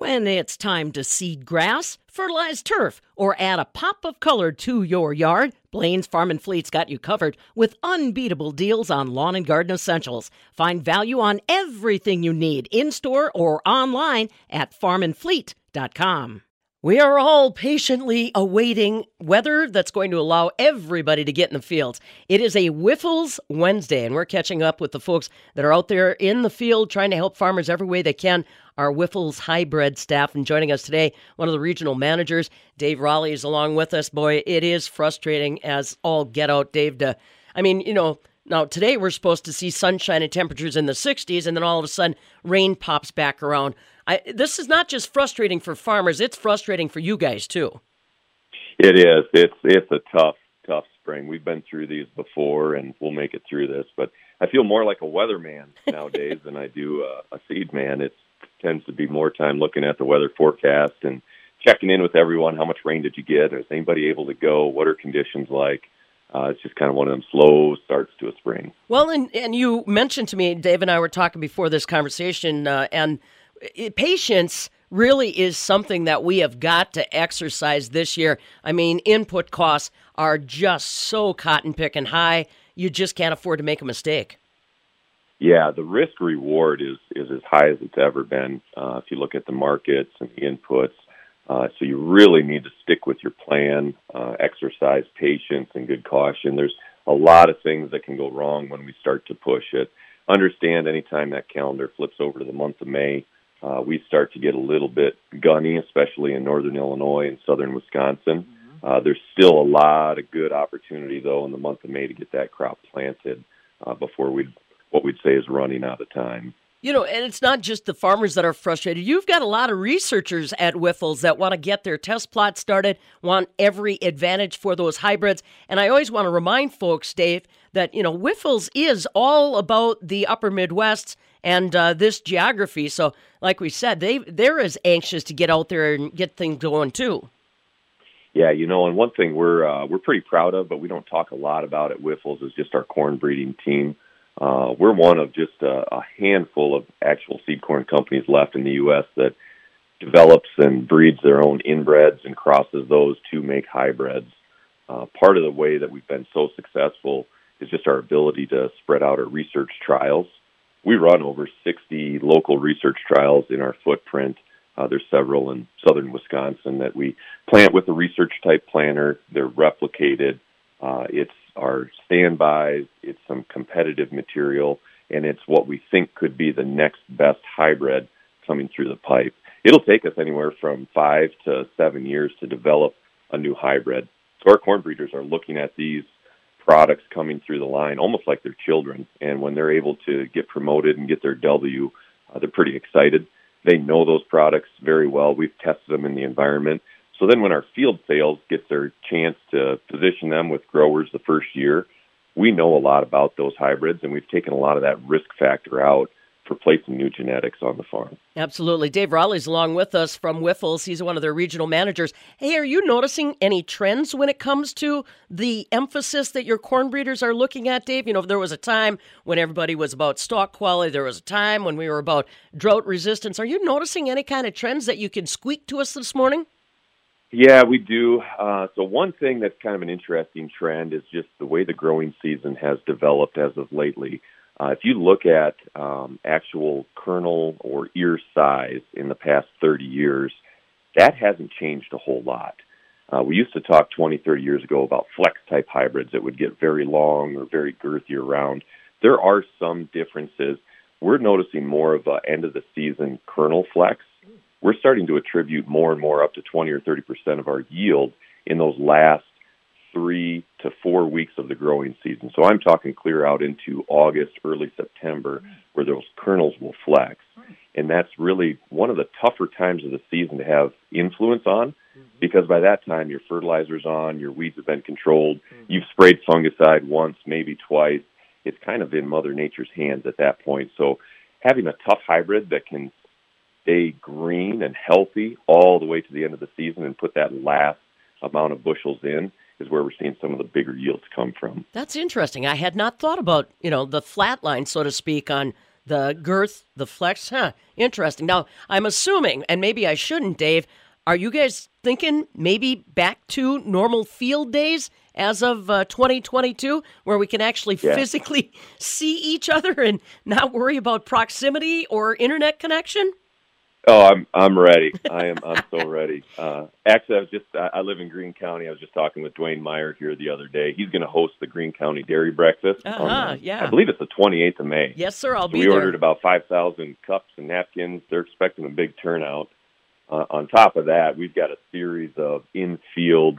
When it's time to seed grass, fertilize turf, or add a pop of color to your yard, Blain's Farm and Fleet's got you covered with unbeatable deals on lawn and garden essentials. Find value on everything you need in store or online at farmandfleet.com. We are all patiently awaiting weather that's going to allow everybody to get in the fields. It is a Wyffels Wednesday, and we're catching up with the folks that are out there in the field trying to help farmers every way they can. Our Wyffels hybrid staff, and joining us today, one of the regional managers, Dave Raleigh, is along with us. Boy, it is frustrating as all get out, Dave. To, I mean, you know, now, today we're supposed to see sunshine and temperatures in the 60s, and then all of a sudden rain pops back around. I, this is not just frustrating for farmers; it's frustrating for you guys too. It is. It's it's a tough tough spring. We've been through these before, and we'll make it through this. But I feel more like a weatherman nowadays than I do a, a seed man. It tends to be more time looking at the weather forecast and checking in with everyone. How much rain did you get? Is anybody able to go? What are conditions like? Uh, it's just kind of one of them slow starts to a spring. Well, and and you mentioned to me, Dave and I were talking before this conversation, uh, and patience really is something that we have got to exercise this year. I mean, input costs are just so cotton picking high. You just can't afford to make a mistake. Yeah, the risk reward is is as high as it's ever been. Uh, if you look at the markets and the inputs, uh, so you really need to stick with your plan, uh, exercise patience and good caution. There's a lot of things that can go wrong when we start to push it. Understand anytime that calendar flips over to the month of May, uh, we start to get a little bit gunny, especially in northern Illinois and southern Wisconsin. Mm-hmm. Uh, there's still a lot of good opportunity, though, in the month of May to get that crop planted uh, before we what we'd say is running out of time. You know, and it's not just the farmers that are frustrated. You've got a lot of researchers at Wyffels that want to get their test plots started, want every advantage for those hybrids. And I always want to remind folks, Dave, that, you know, Wyffels is all about the upper Midwest and uh, this geography. So, like we said, they, they're as anxious to get out there and get things going, too. Yeah, you know, and one thing we're uh, we're pretty proud of, but we don't talk a lot about at Wyffels is just our corn breeding team. Uh, we're one of just a, a handful of actual seed corn companies left in the U.S. that develops and breeds their own inbreds and crosses those to make hybrids. Uh, part of the way that we've been so successful is just our ability to spread out our research trials. We run over 60 local research trials in our footprint. Uh, there's several in southern Wisconsin that we plant with a research type planter. They're replicated. Uh, it's our standbys, it's some competitive material, and it's what we think could be the next best hybrid coming through the pipe. It'll take us anywhere from five to seven years to develop a new hybrid. So our corn breeders are looking at these products coming through the line almost like they're children. And when they're able to get promoted and get their W, uh, they're pretty excited. They know those products very well. We've tested them in the environment. So then when our field sales get their chance to position them with growers the first year, we know a lot about those hybrids and we've taken a lot of that risk factor out for placing new genetics on the farm. Absolutely. Dave Raleigh's along with us from Wyffels. He's one of their regional managers. Hey, are you noticing any trends when it comes to the emphasis that your corn breeders are looking at, Dave? You know, there was a time when everybody was about stalk quality, there was a time when we were about drought resistance. Are you noticing any kind of trends that you can squeak to us this morning? Yeah, we do. Uh, so one thing that's kind of an interesting trend is just the way the growing season has developed as of lately. Uh, if you look at um, actual kernel or ear size in the past 30 years, that hasn't changed a whole lot. Uh, we used to talk 20, 30 years ago about flex type hybrids that would get very long or very girthy around. There are some differences. We're noticing more of a end of the season kernel flex we're starting to attribute more and more up to 20 or 30 percent of our yield in those last three to four weeks of the growing season. So I'm talking clear out into August, early September, where those kernels will flex. And that's really one of the tougher times of the season to have influence on because by that time your fertilizer's on, your weeds have been controlled, you've sprayed fungicide once, maybe twice. It's kind of in Mother Nature's hands at that point. So having a tough hybrid that can stay green and healthy all the way to the end of the season and put that last amount of bushels in is where we're seeing some of the bigger yields come from. That's interesting. I had not thought about, you know, the flat line, so to speak, on the girth, the flex. Huh, interesting. Now, I'm assuming, and maybe I shouldn't, Dave, are you guys thinking maybe back to normal field days as of uh, 2022 where we can actually Yeah. physically see each other and not worry about proximity or internet connection? Oh, I'm I'm ready. I am I'm so ready. Uh, actually, I was just I, I live in Greene County. I was just talking with Dwayne Meyer here the other day. He's going to host the Greene County Dairy Breakfast. on, Uh-huh, uh, yeah. I believe it's the 28th of May. Yes, sir. I'll So be we there. ordered about 5,000 cups and napkins. They're expecting a big turnout. Uh, on top of that, we've got a series of in-field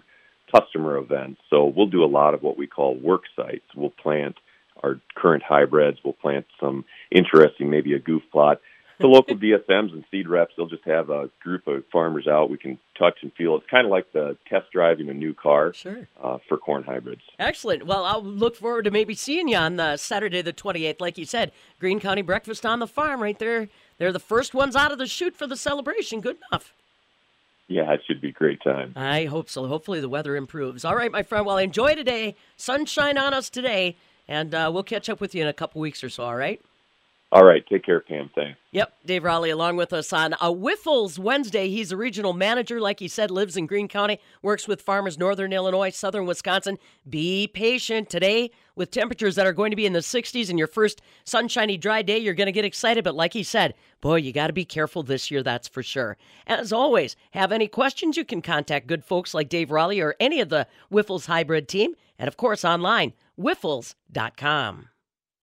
customer events. So we'll do a lot of what we call work sites. We'll plant our current hybrids. We'll plant some interesting, maybe a goof plot. The local DSMs and seed reps, they'll just have a group of farmers out. We can touch and feel. It's kind of like the test driving a new car Sure. uh, for corn hybrids. Excellent. Well, I'll look forward to maybe seeing you on uh, Saturday the 28th. Like you said, Green County Breakfast on the Farm right there. They're the first ones out of the chute for the celebration. Good enough. Yeah, it should be a great time. I hope so. Hopefully the weather improves. All right, my friend. Well, enjoy today. Sunshine on us today. And uh, we'll catch up with you in a couple weeks or so, all right? All right, take care, Pam. Thanks. Yep, Dave Raleigh along with us on a Wyffels Wednesday. He's a regional manager, like he said, lives in Greene County, works with farmers northern Illinois, southern Wisconsin. Be patient today with temperatures that are going to be in the 60s and your first sunshiny dry day. You're going to get excited, but like he said, boy, you got to be careful this year, that's for sure. As always, have any questions, you can contact good folks like Dave Raleigh or any of the Wyffels hybrid team, and of course online, wyffels.com.